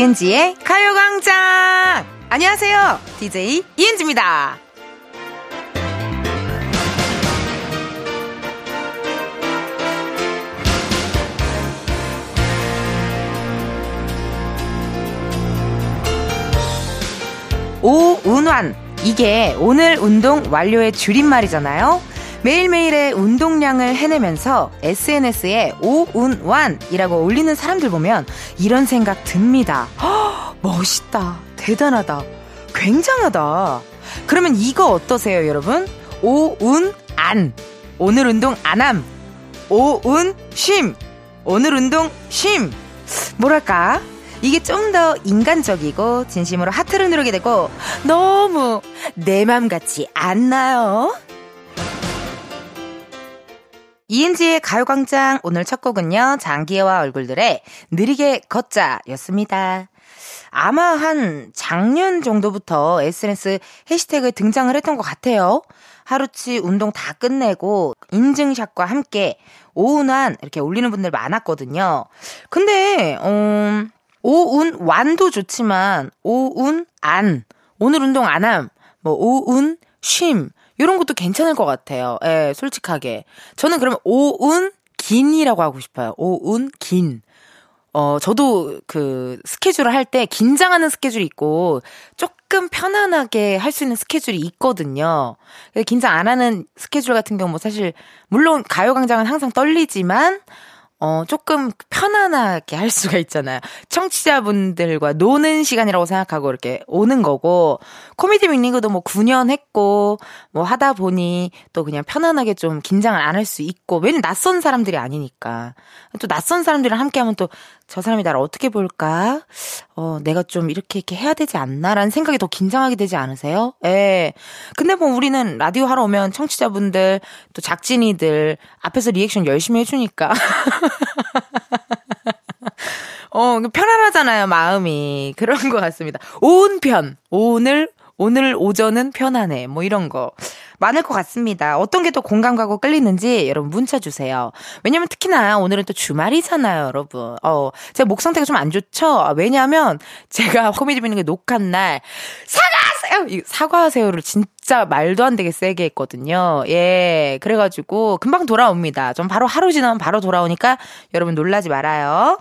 이은지의 가요광장! 안녕하세요. DJ 이은지입니다. 오운환. 이게 오늘 운동 완료의 줄임말이잖아요. 매일매일의 운동량을 해내면서 SNS에 오운완이라고 올리는 사람들 보면 이런 생각 듭니다. 허, 멋있다. 대단하다. 굉장하다. 그러면 이거 어떠세요, 여러분? 오운안. 오늘 운동 안함. 오운 쉼. 오늘 운동 쉼. 뭐랄까? 이게 좀 더 인간적이고 진심으로 하트를 누르게 되고 너무 내 맘 같지 않나요? 이은지의 가요광장 오늘 첫 곡은요, 장기와 얼굴들의 느리게 걷자 였습니다. 아마 한 작년 정도부터 SNS 해시태그에 등장을 했던 것 같아요. 하루치 운동 다 끝내고 인증샷과 함께 오운환 이렇게 올리는 분들 많았거든요. 근데, 어, 오운 완도 좋지만 오운 안 오늘 운동 안 함. 뭐 오운 쉼 이런 것도 괜찮을 것 같아요. 예, 솔직하게. 저는 그러면 오운 긴이라고 하고 싶어요. 오운 긴. 어, 저도 그 스케줄을 할 때 긴장하는 스케줄이 있고 조금 편안하게 할 수 있는 스케줄이 있거든요. 긴장 안 하는 스케줄 같은 경우 뭐 사실 물론 가요광장은 항상 떨리지만 어, 조금 편안하게 할 수가 있잖아요. 청취자분들과 노는 시간이라고 생각하고 이렇게 오는 거고, 코미디 빅리그도 뭐 9년 했고, 뭐 하다 보니 또 그냥 편안하게 좀 긴장을 안 할 수 있고, 왜냐면 낯선 사람들이 아니니까. 또 낯선 사람들이랑 함께 하면 또 저 사람이 나를 어떻게 볼까? 어, 내가 좀 이렇게 이렇게 해야 되지 않나라는 생각이 더 긴장하게 되지 않으세요? 예. 근데 뭐 우리는 라디오 하러 오면 청취자분들, 또 작진이들 앞에서 리액션 열심히 해주니까. 어, 편안하잖아요, 마음이. 그런 것 같습니다. 온 편. 오늘, 오늘 오전은 편안해. 뭐 이런 거. 많을 것 같습니다. 어떤 게 더 공감 가고 끌리는지 여러분 문자 주세요. 왜냐면 특히나 오늘은 또 주말이잖아요, 여러분. 어, 제가 목 상태가 좀 안 좋죠? 왜냐면 제가 코미디 비는 게 녹한 날, 사과하세요! 사과하세요를 진짜 말도 안 되게 세게 했거든요. 예. 그래 가지고 금방 돌아옵니다. 좀 바로 하루 지나면 바로 돌아오니까 여러분 놀라지 말아요.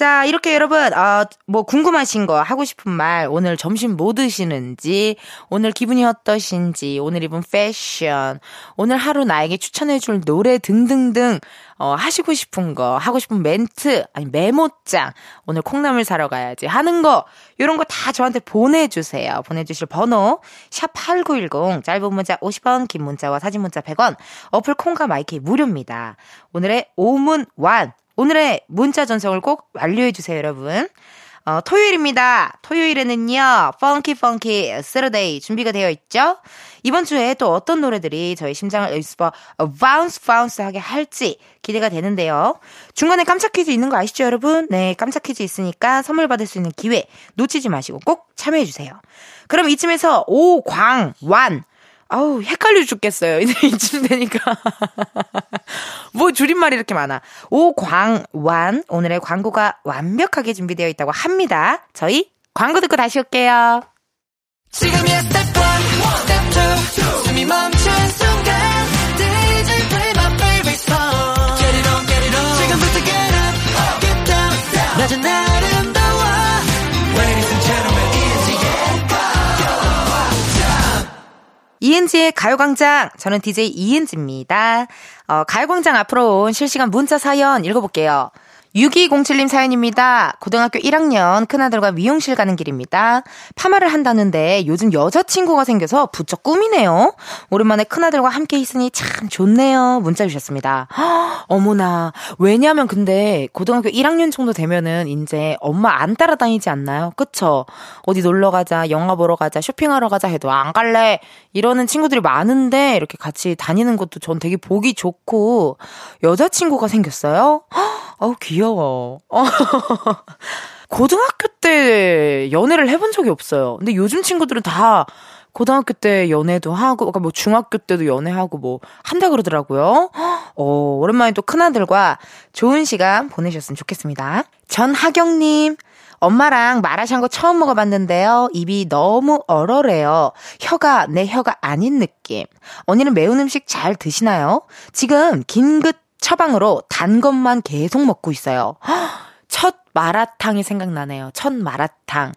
자, 이렇게 여러분, 어, 뭐 궁금하신 거, 하고 싶은 말, 오늘 점심 뭐 드시는지, 오늘 기분이 어떠신지, 오늘 입은 패션, 오늘 하루 나에게 추천해줄 노래 등등등, 어, 하시고 싶은 거, 하고 싶은 멘트, 아니, 메모장, 오늘 콩나물 사러 가야지 하는 거, 요런 거 다 저한테 보내주세요. 보내주실 번호, 샵8910, 짧은 문자 50원, 긴 문자와 사진 문자 100원, 어플 콩과 마이크 무료입니다. 오늘의 오문 완, 오늘의 문자 전송을 꼭 완료해주세요, 여러분. 어, 토요일입니다. 토요일에는요, Funky Funky Saturday 준비가 되어 있죠? 이번 주에 또 어떤 노래들이 저희 심장을 으 super bounce bounce 하게 할지 기대가 되는데요. 중간에 깜짝 퀴즈 있는 거 아시죠, 여러분? 네, 깜짝 퀴즈 있으니까 선물 받을 수 있는 기회 놓치지 마시고 꼭 참여해주세요. 그럼 이쯤에서 오광완 아우, 헷갈려 죽겠어요. 이제 이쯤 되니까. 뭐 줄임말이 이렇게 많아. 오광완, 오늘의 광고가 완벽하게 준비되어 있다고 합니다. 저희 광고 듣고 다시 올게요. 지금이야 스텝 1, 스텝 2, 숨이 멈춘 순간 DJ play my favorite song Get it on, get it on 지금부터 get up, get down 낮은 아 이은지의 가요광장 저는 DJ 이은지입니다. 어, 가요광장 앞으로 온 실시간 문자 사연 읽어볼게요. 6207님 사연입니다. 고등학교 1학년 큰아들과 미용실 가는 길입니다. 파마를 한다는데 요즘 여자친구가 생겨서 부쩍 꿈이네요. 오랜만에 큰아들과 함께 있으니 참 좋네요. 문자 주셨습니다. 허, 어머나. 왜냐면 근데 고등학교 1학년 정도 되면은 이제 엄마 안 따라다니지 않나요? 그쵸? 어디 놀러 가자, 영화 보러 가자, 쇼핑하러 가자 해도 안 갈래. 이러는 친구들이 많은데 이렇게 같이 다니는 것도 전 되게 보기 좋고 여자친구가 생겼어요? 어우, 귀 여워. 어. 고등학교 때 연애를 해본 적이 없어요. 근데 요즘 친구들은 다 고등학교 때 연애도 하고, 그러니까 뭐 중학교 때도 연애하고 뭐 한다 그러더라고요. 어, 오랜만에 또 큰아들과 좋은 시간 보내셨으면 좋겠습니다. 전하경님, 엄마랑 마라샹궈 처음 먹어봤는데요. 입이 너무 얼얼해요. 혀가 내 혀가 아닌 느낌. 언니는 매운 음식 잘 드시나요? 지금 긴급 처방으로 단 것만 계속 먹고 있어요. 첫 마라탕이 생각나네요. 첫 마라탕.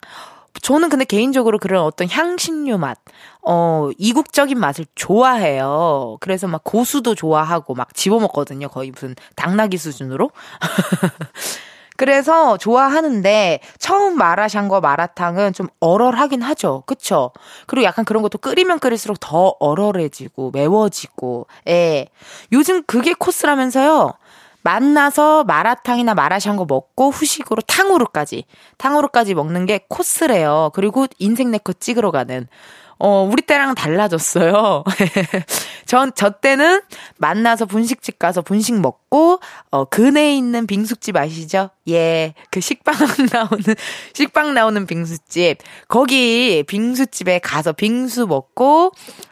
저는 근데 개인적으로 그런 어떤 향신료 맛, 어, 이국적인 맛을 좋아해요. 그래서 막 고수도 좋아하고 막 집어먹거든요. 거의 무슨 당나귀 수준으로. 그래서 좋아하는데 처음 마라샹궈 마라탕은 좀 얼얼하긴 하죠. 그쵸? 그리고 약간 그런 것도 끓이면 끓일수록 더 얼얼해지고 매워지고. 예. 요즘 그게 코스라면서요. 만나서 마라탕이나 마라샹궈 먹고 후식으로 탕후루까지 탕후루까지 먹는 게 코스래요. 그리고 인생 네컷 찍으러 가는 어, 우리 때랑 달라졌어요. 전, 저 때는 만나서 분식집 가서 분식 먹고, 어, 근해에 있는 빙수집 아시죠? 예, 그 식빵 나오는, 식빵 나오는 빙수집. 거기 빙수집에 가서 빙수 먹고,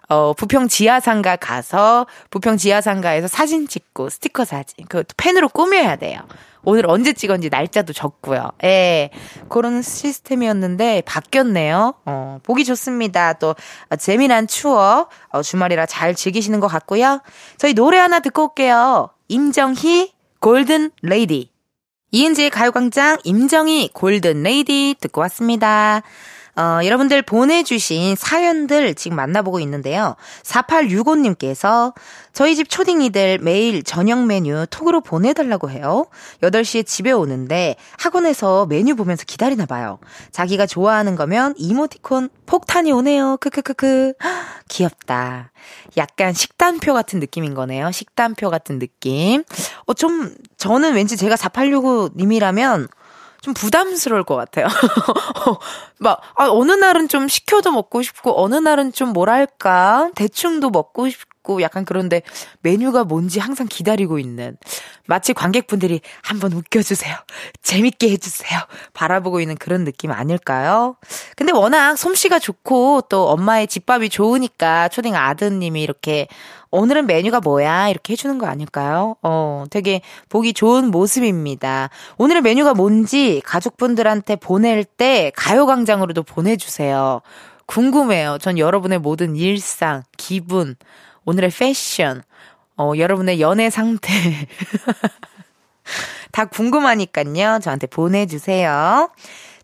어, 부평 지하상가 가서, 부평 지하상가에서 사진 찍고, 스티커 사진. 그 펜으로 꾸며야 돼요. 오늘 언제 찍었는지 날짜도 적고요. 예. 그런 시스템이었는데 바뀌었네요. 어, 보기 좋습니다. 또 어, 재미난 추억 어, 주말이라 잘 즐기시는 것 같고요. 저희 노래 하나 듣고 올게요. 임정희 Golden Lady. 이은지의 가요광장 임정희 Golden Lady 듣고 왔습니다. 어, 여러분들 보내주신 사연들 지금 만나보고 있는데요. 4865님께서 저희 집 초딩이들 매일 저녁 메뉴 톡으로 보내달라고 해요. 8시에 집에 오는데 학원에서 메뉴 보면서 기다리나 봐요. 자기가 좋아하는 거면 이모티콘 폭탄이 오네요. 크크크크. 귀엽다. 약간 식단표 같은 느낌인 거네요. 식단표 같은 느낌. 어, 좀, 저는 왠지 제가 4865님이라면 좀 부담스러울 것 같아요. 막, 아, 어느 날은 좀 시켜도 먹고 싶고, 어느 날은 좀 뭐랄까, 대충도 먹고 싶고, 약간 그런데 메뉴가 뭔지 항상 기다리고 있는. 마치 관객분들이 한번 웃겨주세요. 재밌게 해주세요. 바라보고 있는 그런 느낌 아닐까요? 근데 워낙 솜씨가 좋고, 또 엄마의 집밥이 좋으니까 초딩 아드님이 이렇게 오늘은 메뉴가 뭐야? 이렇게 해주는 거 아닐까요? 어, 되게 보기 좋은 모습입니다. 오늘의 메뉴가 뭔지 가족분들한테 보낼 때 가요광장으로도 보내주세요. 궁금해요. 전 여러분의 모든 일상, 기분, 오늘의 패션, 어, 여러분의 연애 상태. 다 궁금하니까요. 저한테 보내주세요.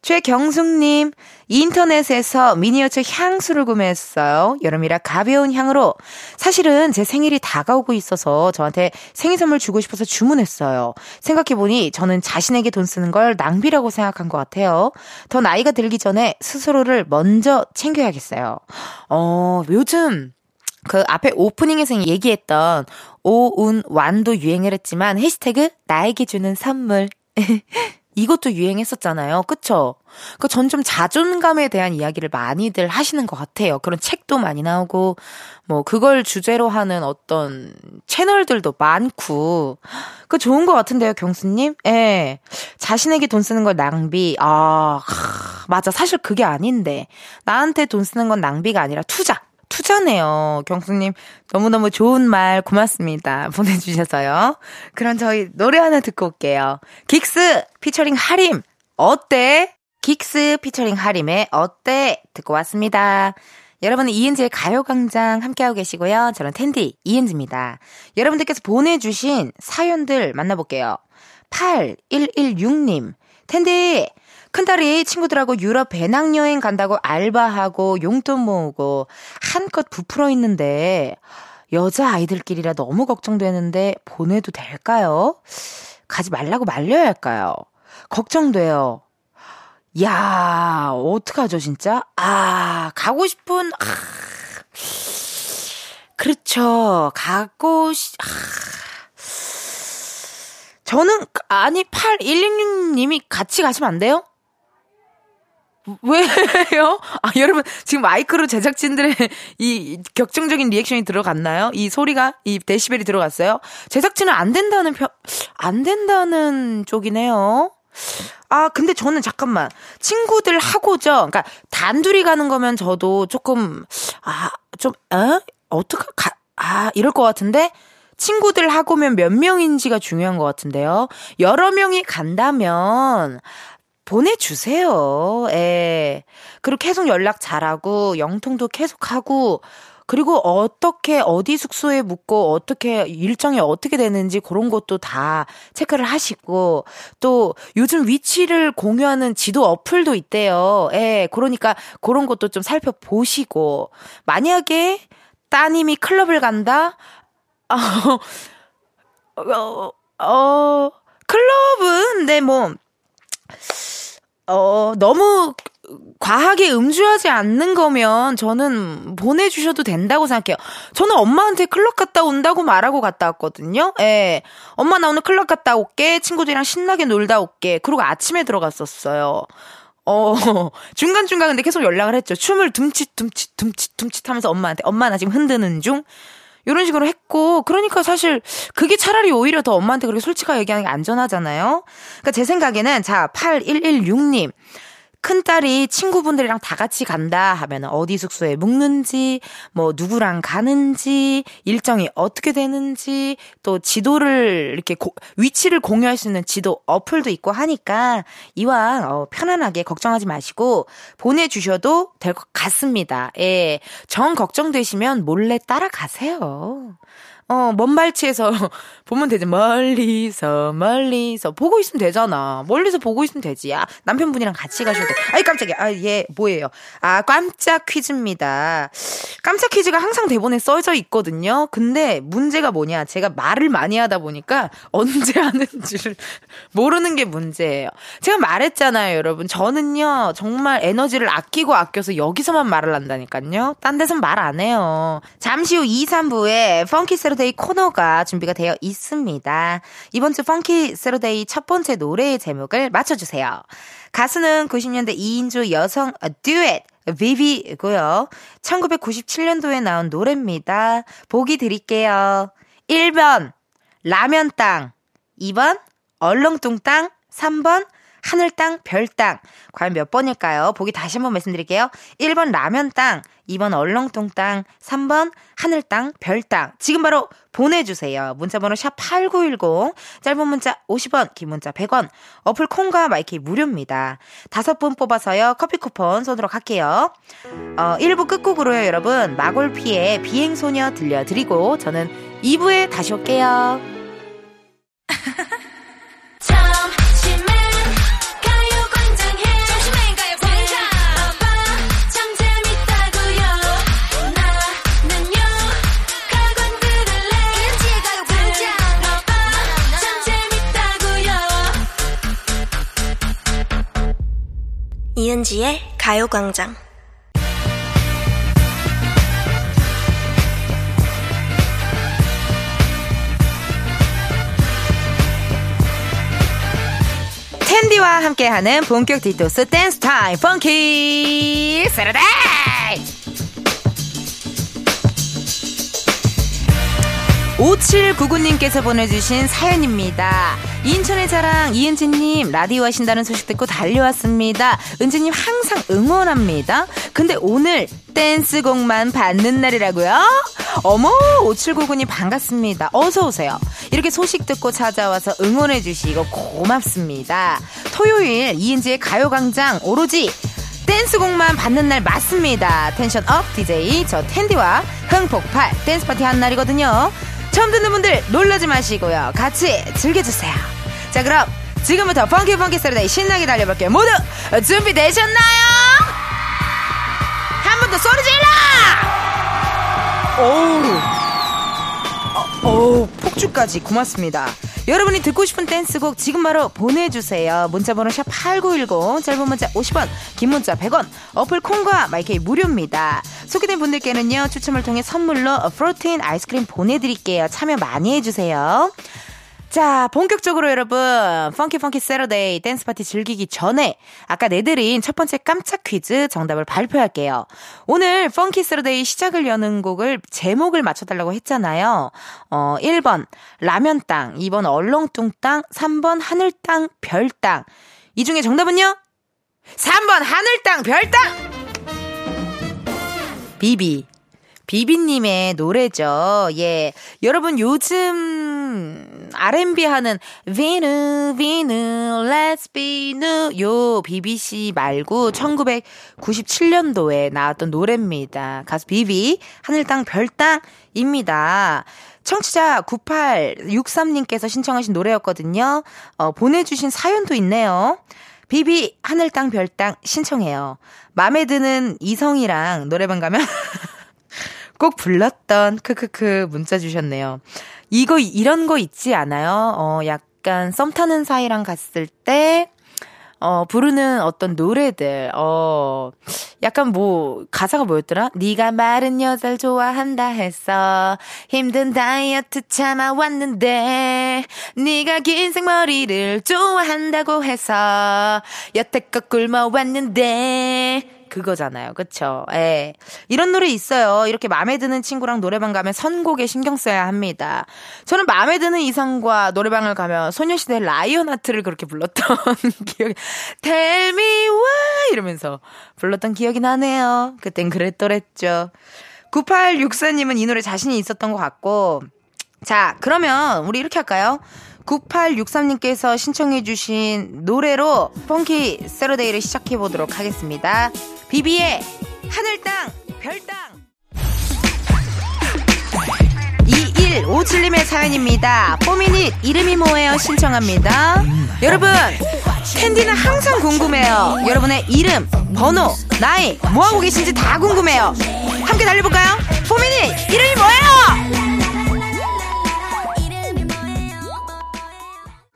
최경숙님, 인터넷에서 미니어처 향수를 구매했어요. 여름이라 가벼운 향으로. 사실은 제 생일이 다가오고 있어서 저한테 생일 선물 주고 싶어서 주문했어요. 생각해보니 저는 자신에게 돈 쓰는 걸 낭비라고 생각한 것 같아요. 더 나이가 들기 전에 스스로를 먼저 챙겨야겠어요. 어, 요즘 그 앞에 오프닝에서 얘기했던 오운 완도 유행을 했지만 해시태그 나에게 주는 선물 이것도 유행했었잖아요. 그쵸? 그 전 좀 자존감에 대한 이야기를 많이들 하시는 것 같아요. 그런 책도 많이 나오고, 뭐, 그걸 주제로 하는 어떤 채널들도 많고, 그 좋은 것 같은데요, 경수님? 예. 자신에게 돈 쓰는 걸 낭비, 아, 맞아. 사실 그게 아닌데. 나한테 돈 쓰는 건 낭비가 아니라 투자. 투자네요. 경수님, 너무너무 좋은 말 고맙습니다. 보내주셔서요. 그럼 저희 노래 하나 듣고 올게요. 긱스 피처링 하림, 어때? 긱스 피처링 하림의 어때? 듣고 왔습니다. 여러분은 이은지의 가요광장 함께하고 계시고요. 저는 텐디 이은지입니다. 여러분들께서 보내주신 사연들 만나볼게요. 8116님, 텐디, 큰딸이 친구들하고 유럽 배낭여행 간다고 알바하고 용돈 모으고 한껏 부풀어 있는데 여자 아이들끼리라 너무 걱정되는데 보내도 될까요? 가지 말라고 말려야 할까요? 걱정돼요. 야, 어떡하죠, 진짜? 아, 가고 싶은, 아, 그렇죠. 가고, 시, 아, 저는, 아니, 8116님이 같이 가시면 안 돼요? 왜요? 아, 여러분, 지금 마이크로 제작진들의 이 격정적인 리액션이 들어갔나요? 이 소리가, 이 데시벨이 들어갔어요? 제작진은 안 된다는 표, 안 된다는 쪽이네요. 아, 근데 저는 잠깐만. 친구들 하고죠. 그러니까 단둘이 가는 거면 저도 조금 아, 좀, 어? 어떡하, 가, 아, 이럴 것 같은데? 친구들 하고면 몇 명인지가 중요한 것 같은데요. 여러 명이 간다면, 보내주세요. 예. 그리고 계속 연락 잘하고, 영통도 계속하고, 그리고 어떻게 어디 숙소에 묵고 어떻게 일정이 어떻게 되는지 그런 것도 다 체크를 하시고 또 요즘 위치를 공유하는 지도 어플도 있대요. 예, 그러니까 그런 것도 좀 살펴보시고 만약에 따님이 클럽을 간다? 어, 어, 어 클럽은 네, 뭐 어, 너무 과하게 음주하지 않는 거면 저는 보내주셔도 된다고 생각해요. 저는 엄마한테 클럽 갔다 온다고 말하고 갔다 왔거든요. 예. 엄마 나 오늘 클럽 갔다 올게. 친구들이랑 신나게 놀다 올게. 그리고 아침에 들어갔었어요. 어, 중간중간 근데 계속 연락을 했죠. 춤을 둠칫, 둠칫, 둠칫, 둠칫 하면서 엄마한테, 엄마 나 지금 흔드는 중? 이런 식으로 했고, 그러니까 사실 그게 차라리 오히려 더 엄마한테 그렇게 솔직하게 얘기하는 게 안전하잖아요? 그러니까 제 생각에는, 자, 8116님. 큰딸이 친구분들이랑 다 같이 간다 하면 어디 숙소에 묵는지, 뭐 누구랑 가는지, 일정이 어떻게 되는지, 또 지도를 이렇게 고, 위치를 공유할 수 있는 지도 어플도 있고 하니까 이왕 어, 편안하게 걱정하지 마시고 보내주셔도 될 것 같습니다. 예. 정 걱정되시면 몰래 따라가세요. 어, 먼 발치에서 보면 되지. 멀리서, 멀리서. 보고 있으면 되잖아. 멀리서 보고 있으면 되지. 아, 남편분이랑 같이 가셔도 돼. 아이, 깜짝이야. 아, 얘, 뭐예요? 아, 깜짝 퀴즈입니다. 깜짝 퀴즈가 항상 대본에 써져 있거든요. 근데 문제가 뭐냐. 제가 말을 많이 하다 보니까 언제 하는지를 모르는 게 문제예요. 제가 말했잖아요, 여러분. 저는요, 정말 에너지를 아끼고 아껴서 여기서만 말을 한다니까요. 딴 데선 말 안 해요. 잠시 후 2, 3부에 Funky Satur Saturday 코너가 준비가 되어 있습니다. 이번 주 Funky Saturday 첫 번째 노래의 제목을 맞춰주세요. 가수는 90년대 2인조 여성 듀엣 비비고요. 1997년도에 나온 노래입니다. 보기 드릴게요. 1번 라면 땅 2번 얼렁뚱 땅 3번 하늘 땅, 별 땅. 과연 몇 번일까요? 보기 다시 한번 말씀드릴게요. 1번 라면 땅, 2번 얼렁뚱 땅, 3번 하늘 땅, 별 땅. 지금 바로 보내주세요. 문자번호 샵 8910. 짧은 문자 50원, 긴 문자 100원. 어플 콩과 마이크 무료입니다. 다섯 분 뽑아서요. 커피 쿠폰 쏘도록 할게요. 어, 1부 끝곡으로요, 여러분. 마골피의 비행소녀 들려드리고 저는 2부에 다시 올게요. 이은지의 가요광장. 텐디와 함께하는 본격 디토스 댄스 타임 Funky Saturday 5799님께서 보내주신 사연입니다. 인천의 자랑 이은지님 라디오 하신다는 소식 듣고 달려왔습니다. 은지님 항상 응원합니다. 근데 오늘 댄스곡만 받는 날이라고요? 어머 5799님 반갑습니다. 어서 오세요. 이렇게 소식 듣고 찾아와서 응원해 주시고 고맙습니다. 토요일 이은지의 가요광장 오로지 댄스곡만 받는 날 맞습니다. 텐션 up DJ 저 텐디와 흥폭발 댄스 파티 한 날이거든요. 처음 듣는 분들 놀라지 마시고요. 같이 즐겨주세요. 자, 그럼 지금부터 funky funky Saturday 신나게 달려볼게요. 모두 준비되셨나요? 한 번 더 소리 질러! 오우. 어, 어우, 폭주까지 고맙습니다. 여러분이 듣고 싶은 댄스곡 지금 바로 보내주세요. 문자번호 샵 8910, 짧은 문자 50원, 긴 문자 100원, 어플 콩과 마이케이 무료입니다. 소개된 분들께는요, 추첨을 통해 선물로 프로테인 아이스크림 보내드릴게요. 참여 많이 해주세요. 자, 본격적으로 여러분, funky funky Saturday 댄스 파티 즐기기 전에 아까 내드린 첫 번째 깜짝 퀴즈 정답을 발표할게요. 오늘 funky Saturday 시작을 여는 곡을 제목을 맞춰달라고 했잖아요. 어, 1번 라면 땅, 2번 얼렁뚱 땅, 3번 하늘 땅, 별 땅. 이 중에 정답은요? 3번 하늘 땅, 별 땅! 비비 비비님의 노래죠. 예. 여러분, 요즘 R&B 하는 비누, 비누, let's be new. 요 비비씨 말고 1997년도에 나왔던 노래입니다. 가수 비비, 하늘땅 별땅입니다. 청취자 9863님께서 신청하신 노래였거든요. 어, 보내주신 사연도 있네요. 비비 하늘 땅 별땅 신청해요. 마음에 드는 이성이랑 노래방 가면 꼭 불렀던 크크크 문자 주셨네요. 이거 이런 거 있지 않아요? 어 약간 썸 타는 사이랑 갔을 때 어, 부르는 어떤 노래들, 어, 약간 뭐, 가사가 뭐였더라? 네가 마른 여자를 좋아한다 했어. 힘든 다이어트 참아왔는데, 네가 긴 생머리를 좋아한다고 해서, 여태껏 굶어왔는데, 그거잖아요. 그쵸? 예. 이런 노래 있어요. 이렇게 마음에 드는 친구랑 노래방 가면 선곡에 신경 써야 합니다. 저는 마음에 드는 이성과 노래방을 가면 소녀시대 라이언 하트를 그렇게 불렀던 기억이, Tell me why! 이러면서 불렀던 기억이 나네요. 그땐 그랬더랬죠. 9864님은 이 노래 자신이 있었던 것 같고, 자, 그러면 우리 이렇게 할까요? 9863님께서 신청해주신 노래로 펑키 세러데이를 시작해보도록 하겠습니다. 비비의 하늘 땅, 별 땅. 2157님의 사연입니다. 뽀미닛 이름이 뭐예요? 신청합니다. 여러분, 캔디는 항상 궁금해요. 여러분의 이름, 번호, 나이, 뭐하고 계신지 다 궁금해요. 함께 달려볼까요? 뽀미닛 이름이 뭐예요?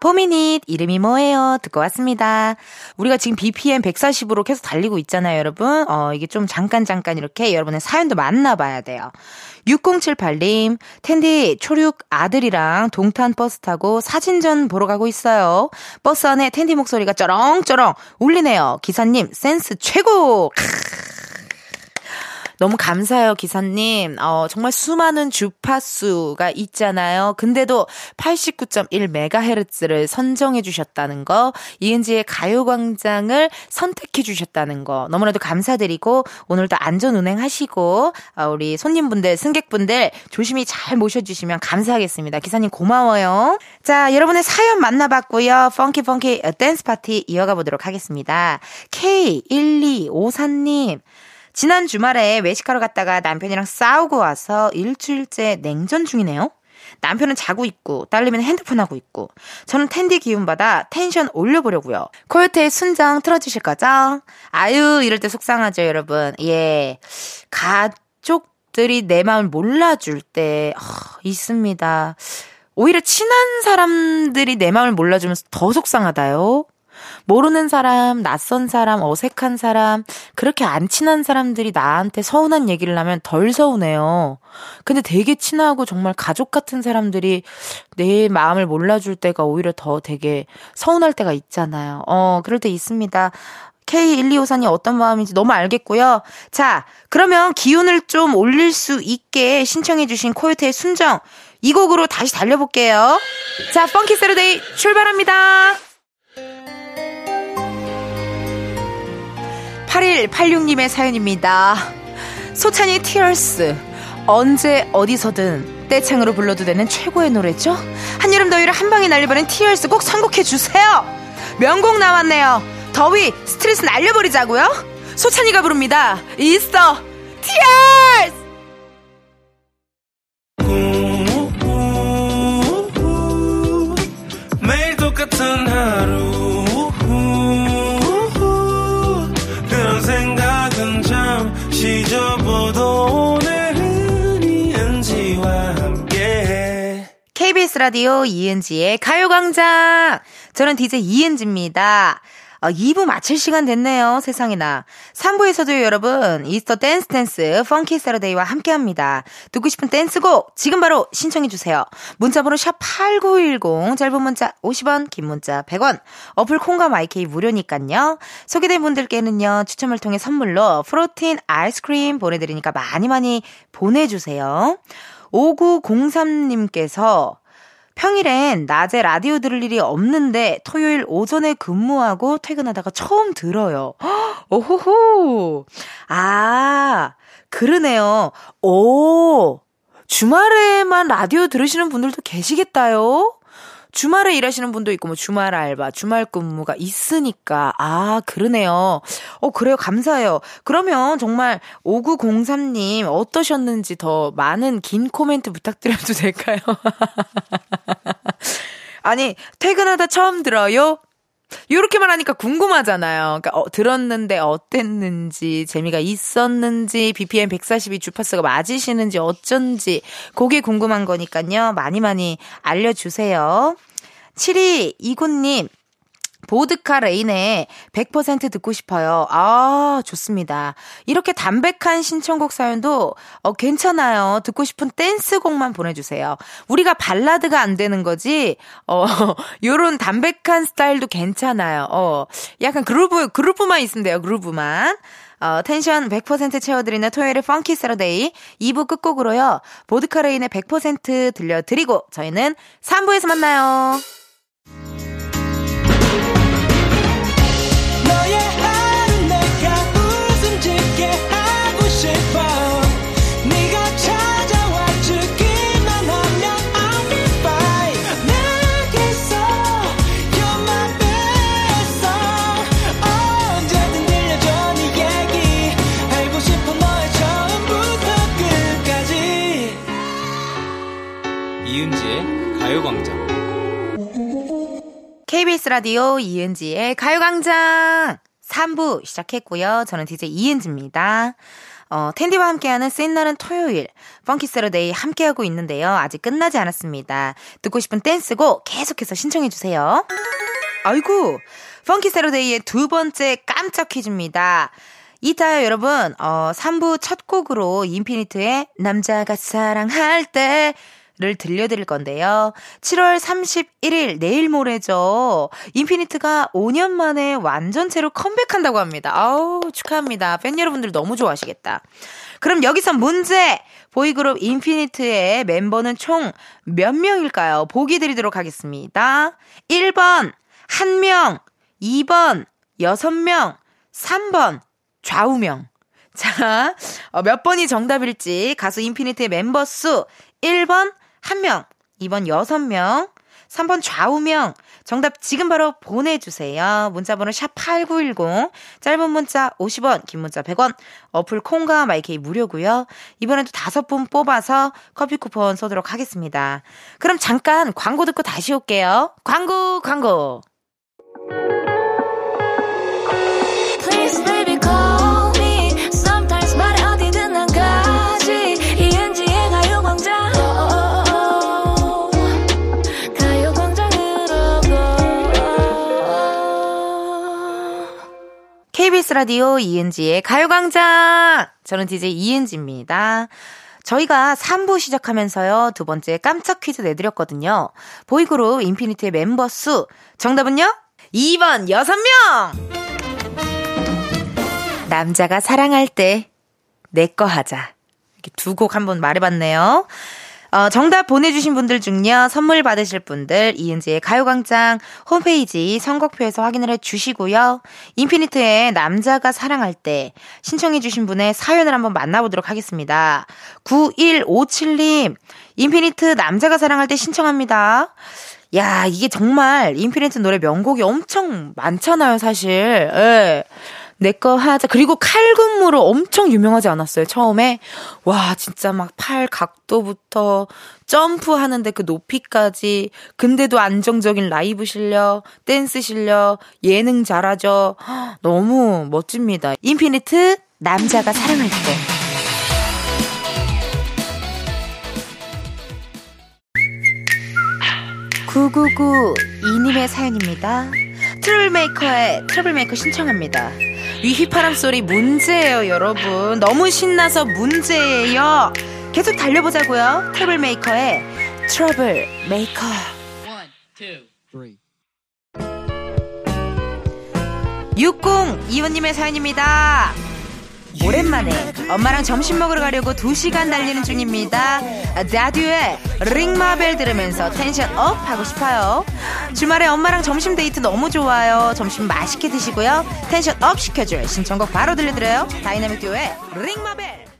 포미닛 이름이 뭐예요? 듣고 왔습니다. 우리가 지금 BPM 140으로 계속 달리고 있잖아요, 여러분. 어, 이게 좀 잠깐 잠깐 이렇게 여러분의 사연도 만나봐야 돼요. 6078님, 텐디 초륙 아들이랑 동탄 버스 타고 사진전 보러 가고 있어요. 버스 안에 텐디 목소리가 쩌렁쩌렁 울리네요. 기사님, 센스 최고! 크으. 너무 감사해요, 기사님. 어, 정말 수많은 주파수가 있잖아요. 근데도 89.1MHz를 선정해 주셨다는 거, 이은지의 가요광장을 선택해 주셨다는 거, 너무나도 감사드리고, 오늘도 안전 운행하시고, 어, 우리 손님분들, 승객분들 조심히 잘 모셔주시면 감사하겠습니다. 기사님 고마워요. 자, 여러분의 사연 만나봤고요. funky funky 댄스 파티 이어가 보도록 하겠습니다. K1254님. 지난 주말에 외식하러 갔다가 남편이랑 싸우고 와서 일주일째 냉전 중이네요. 남편은 자고 있고 딸내미는 핸드폰 하고 있고 저는 텐디 기운 받아 텐션 올려보려고요. 코요태의 순정 틀어주실 거죠? 아유 이럴 때 속상하죠 여러분. 예 가족들이 내 마음을 몰라줄 때 어, 있습니다. 오히려 친한 사람들이 내 마음을 몰라주면 더 속상하다요. 모르는 사람, 낯선 사람, 어색한 사람, 그렇게 안 친한 사람들이 나한테 서운한 얘기를 하면 덜 서운해요. 근데 되게 친하고 정말 가족 같은 사람들이 내 마음을 몰라줄 때가 오히려 더 되게 서운할 때가 있잖아요. 어, 그럴 때 있습니다. K1254님 어떤 마음인지 너무 알겠고요. 자, 그러면 기운을 좀 올릴 수 있게 신청해주신 코요태의 순정. 이 곡으로 다시 달려볼게요. 자, funky Saturday 출발합니다. 8186님의 사연입니다. 소찬휘 Tears. 언제 어디서든 떼창으로 불러도 되는 최고의 노래죠? 한여름 더위를 한 방에 날려버린 Tears 꼭 선곡해 주세요. 명곡 나왔네요. 더위 스트레스 날려버리자고요. 소찬휘가 부릅니다. 있어 Tears. 라디오 이은지의 가요광장. 저는 DJ 이은지입니다. 어, 2부 마칠 시간 됐네요. 세상에나. 3부에서도 여러분, 이스터 댄스 댄스 funky Saturday와 함께 합니다. 듣고 싶은 댄스곡 지금 바로 신청해주세요. 문자번호 샵8910, 짧은 문자 50원, 긴 문자 100원, 어플 콩과 마이케이 무료니깐요. 소개된 분들께는요, 추첨을 통해 선물로 프로틴 아이스크림 보내드리니까 많이 많이 보내주세요. 5903님께서 평일엔 낮에 라디오 들을 일이 없는데 토요일 오전에 근무하고 퇴근하다가 처음 들어요. 오호호. 아, 그러네요. 오, 주말에만 라디오 들으시는 분들도 계시겠다요? 주말에 일하시는 분도 있고, 뭐, 주말 알바, 주말 근무가 있으니까. 아, 그러네요. 어, 그래요. 감사해요. 그러면 정말 5903 님 어떠셨는지 더 많은 긴 코멘트 부탁드려도 될까요? 아니, 퇴근하다 처음 들어요? 요렇게만 하니까 궁금하잖아요. 그러니까 어, 들었는데 어땠는지, 재미가 있었는지, BPM 142 주파수가 맞으시는지 어쩐지, 그게 궁금한 거니까요. 많이 많이 알려주세요. 7229님, 보드카 레인의 100% 듣고 싶어요. 아, 좋습니다. 이렇게 담백한 신청곡 사연도 어, 괜찮아요. 듣고 싶은 댄스곡만 보내주세요. 우리가 발라드가 안 되는 거지, 어, 요런 담백한 스타일도 괜찮아요. 어, 약간 groove, groove만 있으면 돼요. groove만. 어, 텐션 100% 채워드리는 토요일의 funky Saturday 2부 끝곡으로요. 보드카 레인의 100% 들려드리고 저희는 3부에서 만나요. Thank you. KBS 라디오 이은지의 가요광장 3부 시작했고요. 저는 DJ 이은지입니다. 어, 텐디와 함께하는 센날은 토요일, funky Saturday 함께하고 있는데요. 아직 끝나지 않았습니다. 듣고 싶은 댄스곡 계속해서 신청해주세요. 아이고, funky Saturday의 두 번째 깜짝 퀴즈입니다. 이따요, 여러분, 어, 3부 첫 곡으로 인피니트의 남자가 사랑할 때 를 들려드릴 건데요. 7월 31일 내일 모레죠. 인피니트가 5년 만에 완전체로 컴백한다고 합니다. 아우 축하합니다. 팬 여러분들 너무 좋아하시겠다. 그럼 여기서 문제. 보이그룹 인피니트의 멤버는 총 몇 명일까요? 보기 드리도록 하겠습니다. 1번 1명, 2번 6명, 3번 좌우명. 자, 어, 몇 번이 정답일지 가수 인피니트의 멤버 수 1번 1명, 2번 6명, 3번 좌우명. 정답 지금 바로 보내주세요. 문자번호 샵8910. 짧은 문자 50원, 긴 문자 100원. 어플 콩과 마이케이 무료고요. 이번에도 다섯 분 뽑아서 커피 쿠폰 쏘도록 하겠습니다. 그럼 잠깐 광고 듣고 다시 올게요. 광고, 광고. 라디오 이은지의 가요광장! 저는 DJ 이은지입니다. 저희가 3부 시작하면서요, 두 번째 깜짝 퀴즈 내드렸거든요. 보이그룹 인피니트의 멤버 수. 정답은요? 2번 6명! 남자가 사랑할 때, 내 거 하자. 이렇게 두 곡 한번 말해봤네요. 어, 정답 보내주신 분들 중요 선물 받으실 분들 이은지의 가요광장 홈페이지 선곡표에서 확인을 해주시고요. 인피니트의 남자가 사랑할 때 신청해주신 분의 사연을 한번 만나보도록 하겠습니다. 9157님 인피니트 남자가 사랑할 때 신청합니다. 야, 이게 정말 인피니트 노래 명곡이 엄청 많잖아요, 사실. 예. 내 거 하자. 그리고 칼군무로 엄청 유명하지 않았어요, 처음에? 와, 진짜 막 팔 각도부터 점프하는데 그 높이까지. 근데도 안정적인 라이브 실력, 댄스 실력, 예능 잘하죠. 너무 멋집니다. 인피니트, 남자가 사랑할 때. 9992님의 사연입니다. 트러블메이커의 트러블메이커 신청합니다. 위 휘파람 소리 문제예요, 여러분. 너무 신나서 문제예요. 계속 달려보자고요. 트러블 메이커의 트러블 메이커. 1, 2, 3. 6025님의 사연입니다. 오랜만에 엄마랑 점심 먹으러 가려고 2시간 달리는 중입니다. 다듀의 Ring My Bell 들으면서 텐션 up 하고 싶어요. 주말에 엄마랑 점심 데이트 너무 좋아요. 점심 맛있게 드시고요. 텐션 up 시켜줄 신청곡 바로 들려드려요. 다이나믹 듀오의 Ring My Bell.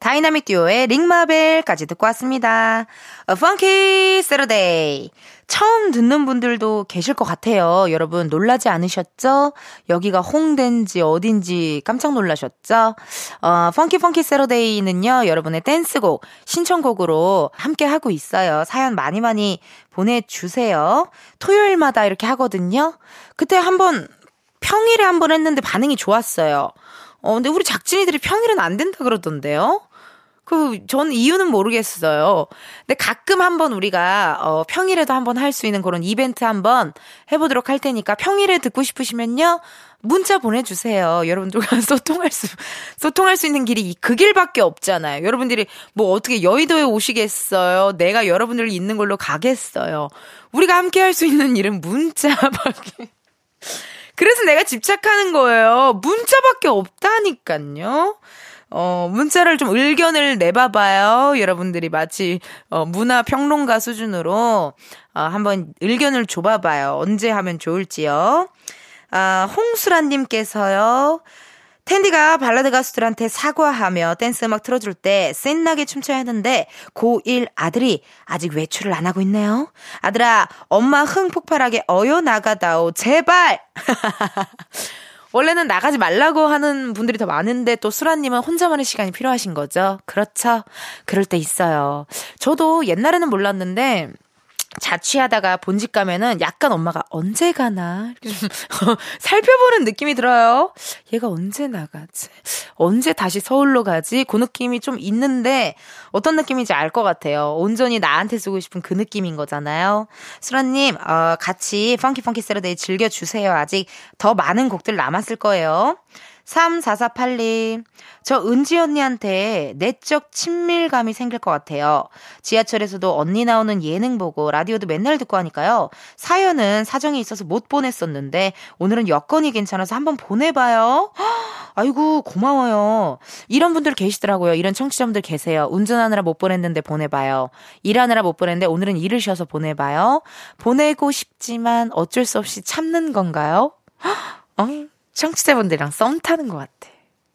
다이나믹 듀오의 Ring My Bell까지 듣고 왔습니다. A Funky Saturday. 처음 듣는 분들도 계실 것 같아요. 여러분 놀라지 않으셨죠? 여기가 홍대인지 어딘지 깜짝 놀라셨죠? 어, funky funky Saturday는요, 여러분의 댄스곡, 신청곡으로 함께 하고 있어요. 사연 많이 많이 보내주세요. 토요일마다 이렇게 하거든요. 그때 한번 평일에 한번 했는데 반응이 좋았어요. 어, 근데 우리 작진이들이 평일은 안 된다 그러던데요? 그, 전 이유는 모르겠어요. 근데 가끔 한번 우리가, 어, 평일에도 한번 할 수 있는 그런 이벤트 한번 해보도록 할 테니까 평일에 듣고 싶으시면요. 문자 보내주세요. 여러분들과 소통할 수, 소통할 수 있는 길이 그 길밖에 없잖아요. 여러분들이 뭐 어떻게 여의도에 오시겠어요? 내가 여러분들 있는 걸로 가겠어요. 우리가 함께 할 수 있는 일은 문자밖에. 그래서 내가 집착하는 거예요. 문자밖에 없다니까요. 어, 문자를 좀 의견을 내봐봐요. 여러분들이 마치, 어, 문화 평론가 수준으로, 어, 한번 의견을 줘봐봐요. 언제 하면 좋을지요. 아, 홍수란님께서요. 텐디가 발라드 가수들한테 사과하며 댄스 음악 틀어줄 때 센나게 춤춰야 하는데 고1 아들이 아직 외출을 안 하고 있네요. 아들아, 엄마 흥 폭발하게 어여 나가다오. 제발! 원래는 나가지 말라고 하는 분들이 더 많은데 또 수라님은 혼자만의 시간이 필요하신 거죠. 그렇죠. 그럴 때 있어요. 저도 옛날에는 몰랐는데 자취하다가 본집 가면은 약간 엄마가 언제 가나 살펴보는 느낌이 들어요. 얘가 언제 나가지? 언제 다시 서울로 가지? 그 느낌이 좀 있는데 어떤 느낌인지 알 것 같아요. 온전히 나한테 쓰고 싶은 그 느낌인 거잖아요. 수라님, 어, 같이 funky, funky Saturday 즐겨주세요. 아직 더 많은 곡들 남았을 거예요. 3448님, 저 은지 언니한테 내적 친밀감이 생길 것 같아요. 지하철에서도 언니 나오는 예능 보고 라디오도 맨날 듣고 하니까요. 사연은 사정이 있어서 못 보냈었는데 오늘은 여건이 괜찮아서 한번 보내봐요. 아이고, 고마워요. 이런 분들 계시더라고요. 이런 청취자분들 계세요. 운전하느라 못 보냈는데 보내봐요. 일하느라 못 보냈는데 오늘은 일을 쉬어서 보내봐요. 보내고 싶지만 어쩔 수 없이 참는 건가요? 어? 청취자분들이랑 썸 타는 것 같아.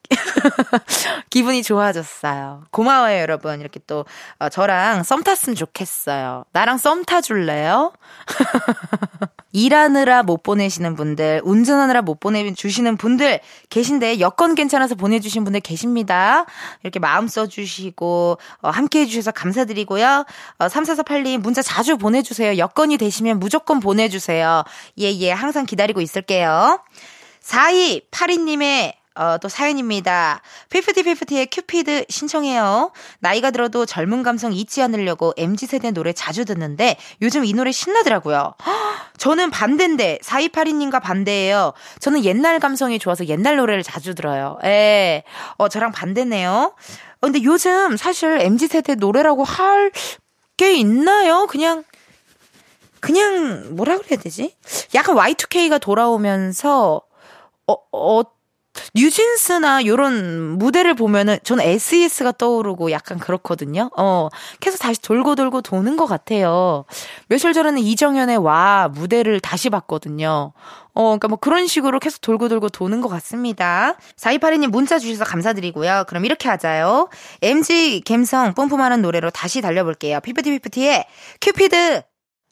기분이 좋아졌어요. 고마워요, 여러분. 이렇게 또, 어, 저랑 썸 탔으면 좋겠어요. 나랑 썸 타줄래요? 일하느라 못 보내시는 분들, 운전하느라 못 보내주시는 분들 계신데, 여건 괜찮아서 보내주신 분들 계십니다. 이렇게 마음 써주시고, 어, 함께 해주셔서 감사드리고요. 어, 3448님, 문자 자주 보내주세요. 여건이 되시면 무조건 보내주세요. 예, 예, 항상 기다리고 있을게요. 4282님의 어, 또 사연입니다. 피프티 피프티의 큐피드 신청해요. 나이가 들어도 젊은 감성 잊지 않으려고 MZ세대 노래 자주 듣는데 요즘 이 노래 신나더라고요. 저는 반대인데 4282님과 반대예요. 저는 옛날 감성이 좋아서 옛날 노래를 자주 들어요. 예. 어, 저랑 반대네요. 어, 근데 요즘 사실 MZ세대 노래라고 할 게 있나요? 그냥 그냥 뭐라 그래야 되지? 약간 Y2K가 돌아오면서 어, 어, 뉴진스나 요런 무대를 보면은 저는 SES가 떠오르고 약간 그렇거든요. 어, 계속 다시 돌고 돌고 도는 것 같아요. 며칠 전에는 이정현의 와 무대를 다시 봤거든요. 어, 그러니까 뭐 그런 식으로 계속 돌고 돌고 도는 것 같습니다. 4282님 문자 주셔서 감사드리고요. 그럼 이렇게 하자요. MZ 갬성 뿜뿜하는 노래로 다시 달려볼게요. 피프티 피프티의 큐피드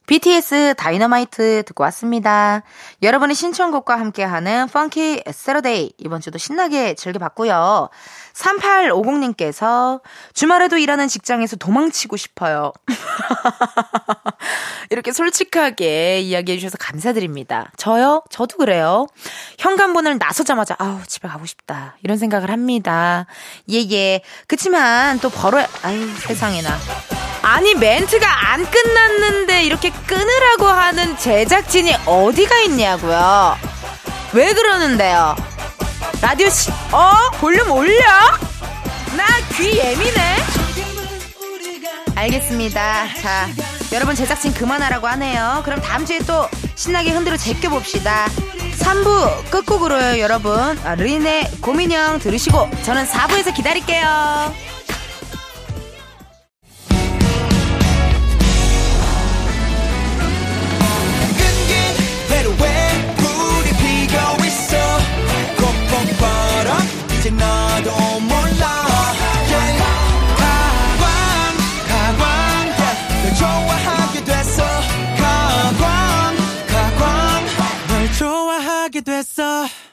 BTS 다이너마이트 듣고 왔습니다. 여러분의 신청곡과 함께하는 funky Saturday 이번 주도 신나게 즐겨봤고요. 3850님께서 주말에도 일하는 직장에서 도망치고 싶어요. 이렇게 솔직하게 이야기해 주셔서 감사드립니다. 저요? 저도 그래요. 현관문을 나서자마자 아우 집에 가고 싶다 이런 생각을 합니다. 예예. 예. 그치만 또 벌어야 아유 세상에나. 아니 멘트가 안 끝났는데 이렇게 끊으라고 하는 제작진이 어디가 있냐고요. 왜 그러는데요? 라디오 씨, 어? 볼륨 올려? 나 귀 예민해? 알겠습니다. 자, 여러분 제작진 그만하라고 하네요. 그럼 다음 주에 또 신나게 흔들어 제껴봅시다. 3부 끝곡으로요, 여러분. 아, 르인의 고민형 들으시고 저는 4부에서 기다릴게요.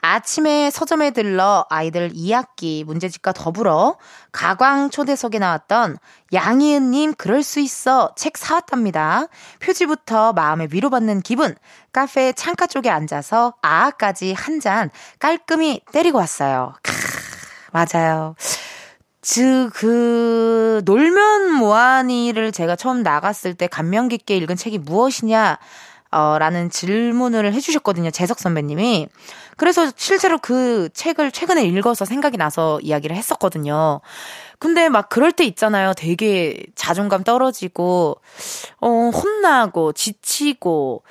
아침에 서점에 들러 아이들 2학기 문제집과 더불어 가광 초대석에 나왔던 양희은님 그럴 수 있어 책 사왔답니다. 표지부터 마음에 위로받는 기분. 카페 창가 쪽에 앉아서 아까지 한 잔 깔끔히 때리고 왔어요. 크, 맞아요. 즉, 그, 놀면 뭐하니를 제가 처음 나갔을 때 감명 깊게 읽은 책이 무엇이냐, 어, 라는 질문을 해주셨거든요. 재석 선배님이. 그래서 실제로 그 책을 최근에 읽어서 생각이 나서 이야기를 했었거든요. 근데 막 그럴 때 있잖아요. 되게 자존감 떨어지고, 어, 혼나고, 지치고,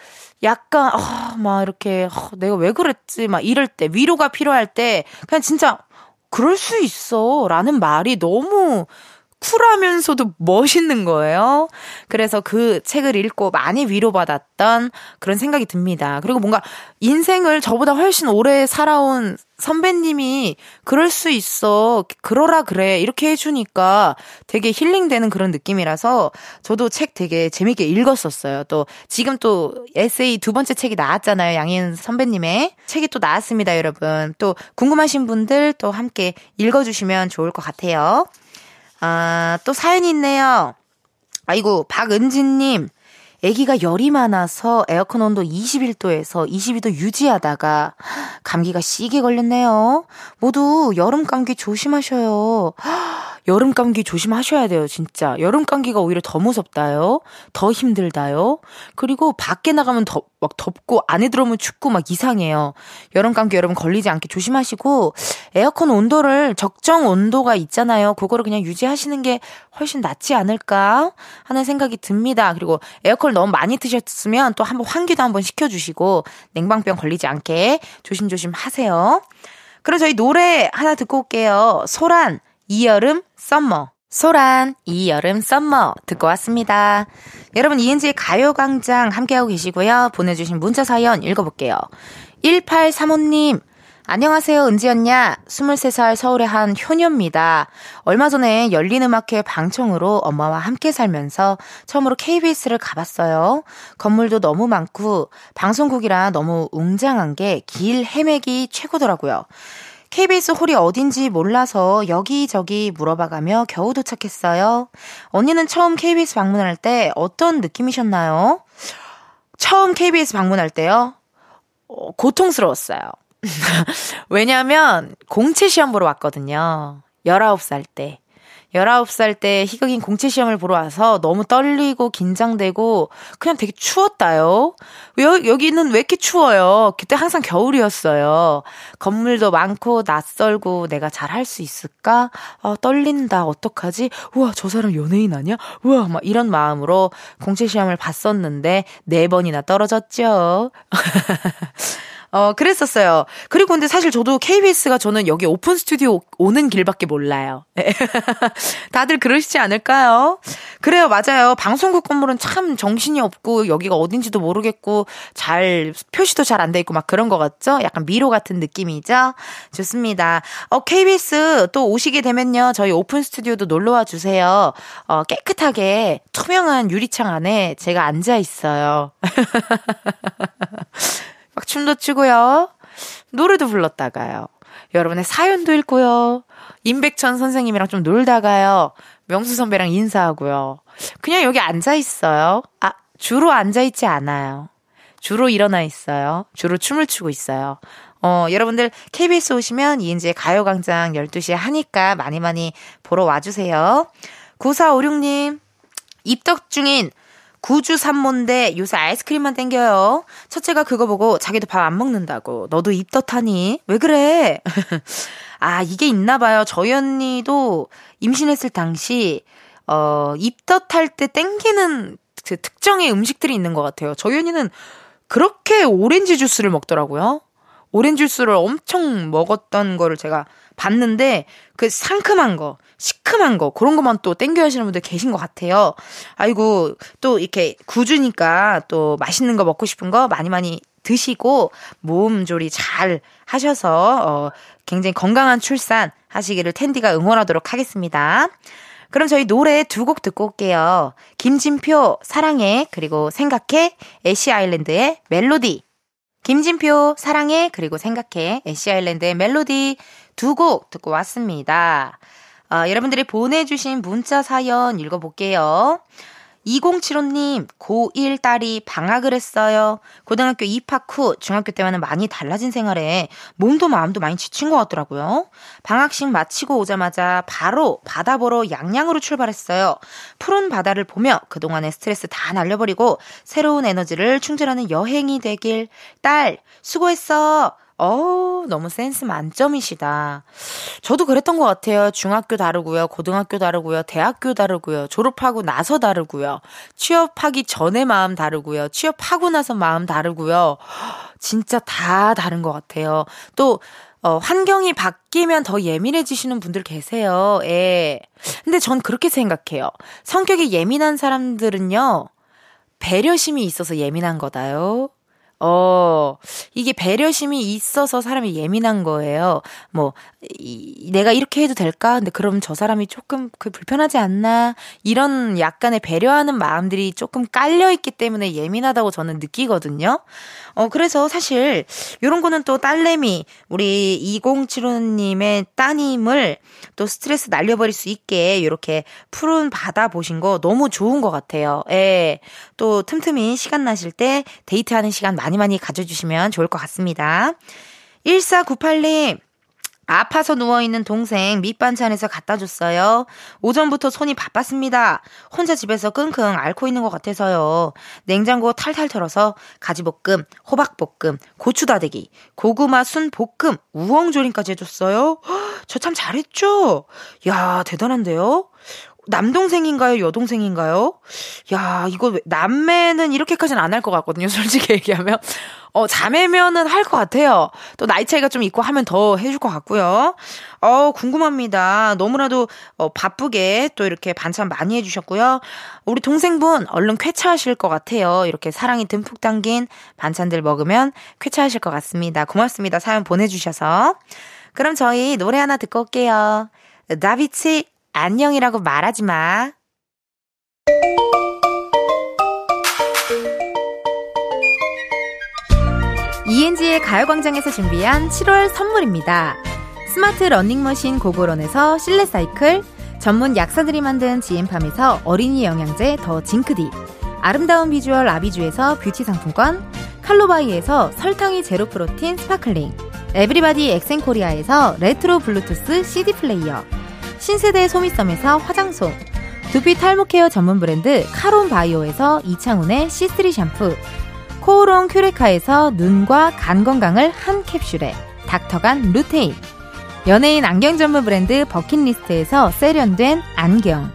약간, 어, 막 이렇게, 어, 내가 왜 그랬지? 막 이럴 때, 위로가 필요할 때, 그냥 진짜, 그럴 수 있어. 라는 말이 너무 쿨하면서도 멋있는 거예요. 그래서 그 책을 읽고 많이 위로받았던 그런 생각이 듭니다. 그리고 뭔가 인생을 저보다 훨씬 오래 살아온 선배님이 그럴 수 있어. 그러라 그래. 이렇게 해주니까 되게 힐링되는 그런 느낌이라서 저도 책 되게 재밌게 읽었었어요. 또 지금 또 에세이 두 번째 책이 나왔잖아요. 양인 선배님의 책이 또 나왔습니다, 여러분. 또 궁금하신 분들 또 함께 읽어주시면 좋을 것 같아요. 아, 또 사연이 있네요. 아이고, 박은진님. 아기가 열이 많아서 에어컨 온도 21도에서 22도 유지하다가 감기가 시게 걸렸네요. 모두 여름 감기 조심하셔요. 여름 감기 조심하셔야 돼요, 진짜. 여름 감기가 오히려 더 무섭다요. 더 힘들다요. 그리고 밖에 나가면 더, 막 덥고 안에 들어오면 춥고 막 이상해요. 여름 감기 여러분 걸리지 않게 조심하시고 에어컨 온도를 적정 온도가 있잖아요. 그거를 그냥 유지하시는 게 훨씬 낫지 않을까 하는 생각이 듭니다. 그리고 에어컨을 너무 많이 트셨으면 또 한번 환기도 한번 시켜주시고 냉방병 걸리지 않게 조심조심 하세요. 그럼 저희 노래 하나 듣고 올게요. 소란 이 여름 Summer. 소란, 이 여름 Summer 듣고 왔습니다. 여러분 이은지의 가요광장 함께하고 계시고요. 보내주신 문자 사연 읽어볼게요. 1835님, 안녕하세요, 은지 언냐. 23살 서울의 한 효녀입니다. 얼마 전에 열린음악회 방청으로 엄마와 함께 살면서 처음으로 KBS를 가봤어요. 건물도 너무 많고 방송국이라 너무 웅장한 게 길 헤매기 최고더라고요. KBS 홀이 어딘지 몰라서 여기저기 물어봐가며 겨우 도착했어요. 언니는 처음 KBS 방문할 때 어떤 느낌이셨나요? 처음 KBS 방문할 때요? 어, 고통스러웠어요. 왜냐면 공채 시험 보러 왔거든요. 19살 때. 19살 때 희극인 공채 시험을 보러 와서 너무 떨리고 긴장되고 그냥 되게 추웠다요. 여, 여기는 왜 이렇게 추워요? 그때 항상 겨울이었어요. 건물도 많고 낯설고 내가 잘 할 수 있을까? 어, 떨린다. 어떡하지? 우와, 저 사람 연예인 아니야? 우와, 막 이런 마음으로 공채 시험을 봤었는데 네 번이나 떨어졌죠. 어, 그랬었어요. 그리고 근데 사실 저도 KBS가 저는 여기 오픈 스튜디오 오는 길밖에 몰라요. 다들 그러시지 않을까요? 그래요, 맞아요. 방송국 건물은 참 정신이 없고 여기가 어딘지도 모르겠고 잘 표시도 잘 안 돼 있고 막 그런 거 같죠? 약간 미로 같은 느낌이죠? 좋습니다. 어, KBS 또 오시게 되면요. 저희 오픈 스튜디오도 놀러 와 주세요. 어, 깨끗하게 투명한 유리창 안에 제가 앉아 있어요. 막 춤도 추고요. 노래도 불렀다가요. 여러분의 사연도 읽고요. 임백천 선생님이랑 좀 놀다가요. 명수 선배랑 인사하고요. 그냥 여기 앉아 있어요. 아, 주로 앉아 있지 않아요. 주로 일어나 있어요. 주로 춤을 추고 있어요. 어, 여러분들 KBS 오시면 이은지의 가요광장 12시에 하니까 많이 많이 보러 와주세요. 9456님, 입덕 중인 구주 산모인데 요새 아이스크림만 땡겨요. 첫째가 그거 보고 자기도 밥 안 먹는다고. 너도 입덧하니? 왜 그래? 아, 이게 있나 봐요. 저희 언니도 임신했을 당시, 어, 입덧할 때 땡기는 그 특정의 음식들이 있는 것 같아요. 저희 언니는 그렇게 오렌지 주스를 먹더라고요. 오렌지 주스를 엄청 먹었던 거를 제가 봤는데, 그 상큼한 거, 시큼한 거 그런 것만 또 땡겨 하시는 분들 계신 것 같아요. 아이고 또 이렇게 구주니까 또 맛있는 거 먹고 싶은 거 많이 많이 드시고 몸 조리 잘 하셔서 어 굉장히 건강한 출산 하시기를 텐디가 응원하도록 하겠습니다. 그럼 저희 노래 두 곡 듣고 올게요. 김진표 사랑해 그리고 생각해 애쉬 아일랜드의 멜로디. 김진표 사랑해 그리고 생각해 애쉬 아일랜드의 멜로디 두 곡 듣고 왔습니다. 어, 여러분들이 보내주신 문자 사연 읽어볼게요. 2075님, 고1 딸이 방학을 했어요. 고등학교 입학 후 중학교 때와는 많이 달라진 생활에 몸도 마음도 많이 지친 것 같더라고요. 방학식 마치고 오자마자 바로 바다 보러 양양으로 출발했어요. 푸른 바다를 보며 그동안의 스트레스 다 날려버리고 새로운 에너지를 충전하는 여행이 되길. 딸, 수고했어. 어, 너무 센스 만점이시다. 저도 그랬던 것 같아요. 중학교 다르고요, 고등학교 다르고요, 대학교 다르고요, 졸업하고 나서 다르고요, 취업하기 전에 마음 다르고요, 취업하고 나서 마음 다르고요. 진짜 다 다른 것 같아요. 또, 어, 환경이 바뀌면 더 예민해지시는 분들 계세요. 예. 근데 전 그렇게 생각해요. 성격이 예민한 사람들은요, 배려심이 있어서 예민한 거다요. 어, 이게 배려심이 있어서 사람이 예민한 거예요. 뭐, 이, 내가 이렇게 해도 될까? 근데 그럼 저 사람이 조금 그 불편하지 않나? 이런 약간의 배려하는 마음들이 조금 깔려있기 때문에 예민하다고 저는 느끼거든요. 어, 그래서 사실, 요런 거는 또 딸내미, 우리 2075님의 따님을 또 스트레스 날려버릴 수 있게 이렇게 푸른 바다 보신 거 너무 좋은 것 같아요. 예. 또 틈틈이 시간 나실 때 데이트하는 시간 많이 많이 가져주시면 좋을 것 같습니다. 1498님, 아파서 누워있는 동생 밑반찬에서 갖다 줬어요. 오전부터 손이 바빴습니다. 혼자 집에서 끙끙 앓고 있는 것 같아서요. 냉장고 탈탈 털어서 가지볶음, 호박볶음, 고추다대기, 고구마 순 볶음, 우엉조림까지 해줬어요. 저 참 잘했죠? 야, 대단한데요? 남동생인가요? 여동생인가요? 야, 이거 남매는 이렇게까지는 안 할 것 같거든요. 솔직히 얘기하면. 어, 자매면은 할 것 같아요. 또 나이 차이가 좀 있고 하면 더 해줄 것 같고요. 어, 궁금합니다. 너무나도 어, 바쁘게 또 이렇게 반찬 많이 해주셨고요. 우리 동생분 얼른 쾌차하실 것 같아요. 이렇게 사랑이 듬뿍 담긴 반찬들 먹으면 쾌차하실 것 같습니다. 고맙습니다. 사연 보내주셔서. 그럼 저희 노래 하나 듣고 올게요. 다비치 안녕이라고 말하지 마. ENG의 가요광장에서 준비한 7월 선물입니다. 스마트 러닝머신 고고런에서 실내 사이클, 전문 약사들이 만든 지엠팜에서 어린이 영양제 더 징크디, 아름다운 비주얼 아비주에서 뷰티 상품권, 칼로바이에서 설탕이 제로 프로틴 sparkling, everybody 엑센코리아에서 레트로 블루투스 CD 플레이어, 신세대 소미섬에서 화장솜, 두피 탈모 케어 전문 브랜드 카론 바이오에서 이창훈의 C3 샴푸, 코오롱 큐레카에서 눈과 간 건강을 한 캡슐에 닥터간 루테인, 연예인 안경 전문 브랜드 버킷리스트에서 세련된 안경,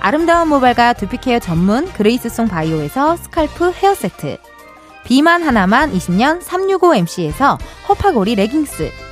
아름다운 모발과 두피 케어 전문 그레이스송 바이오에서 scalp 헤어 세트, 비만 하나만 20년 365MC에서 허파고리 레깅스,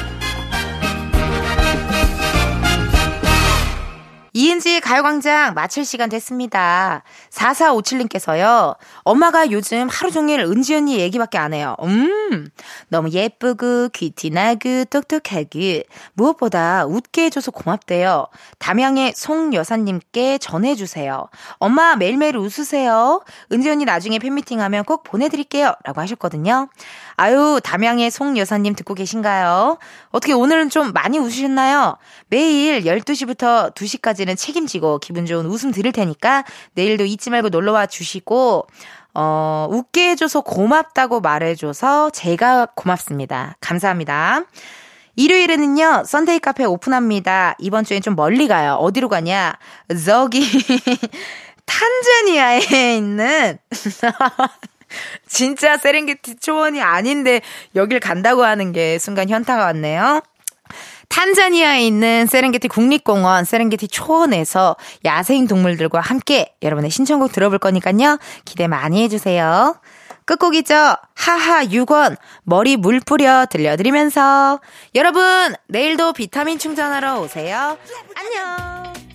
이은지의 가요광장 마칠 시간 됐습니다. 4457님께서요, 엄마가 요즘 하루 종일 은지 언니 얘기밖에 안 해요. 음, 너무 예쁘고, 귀티나고, 똑똑하고, 무엇보다 웃게 해줘서 고맙대요. 담양의 송 여사님께 전해주세요. 엄마 매일매일 웃으세요. 은지 언니 나중에 팬미팅 하면 꼭 보내드릴게요. 라고 하셨거든요. 아유, 담양의 송 여사님 듣고 계신가요? 어떻게 오늘은 좀 많이 웃으셨나요? 매일 12시부터 2시까지는 책임지고 기분 좋은 웃음 드릴 테니까 내일도 잊지 말고 놀러와 주시고, 어, 웃게 해줘서 고맙다고 말해줘서 제가 고맙습니다. 감사합니다. 일요일에는요, Sunday 카페 오픈합니다. 이번 주엔 좀 멀리 가요. 어디로 가냐? 저기, 탄자니아에 있는, 진짜 세렝게티 초원이 아닌데 여길 간다고 하는 게 순간 현타가 왔네요. 탄자니아에 있는 세렝게티 국립공원 세렝게티 초원에서 야생 동물들과 함께 여러분의 신청곡 들어볼 거니까요. 기대 많이 해주세요. 끝곡이죠. 하하 6원 머리 물 뿌려 들려드리면서 여러분 내일도 비타민 충전하러 오세요. 안녕.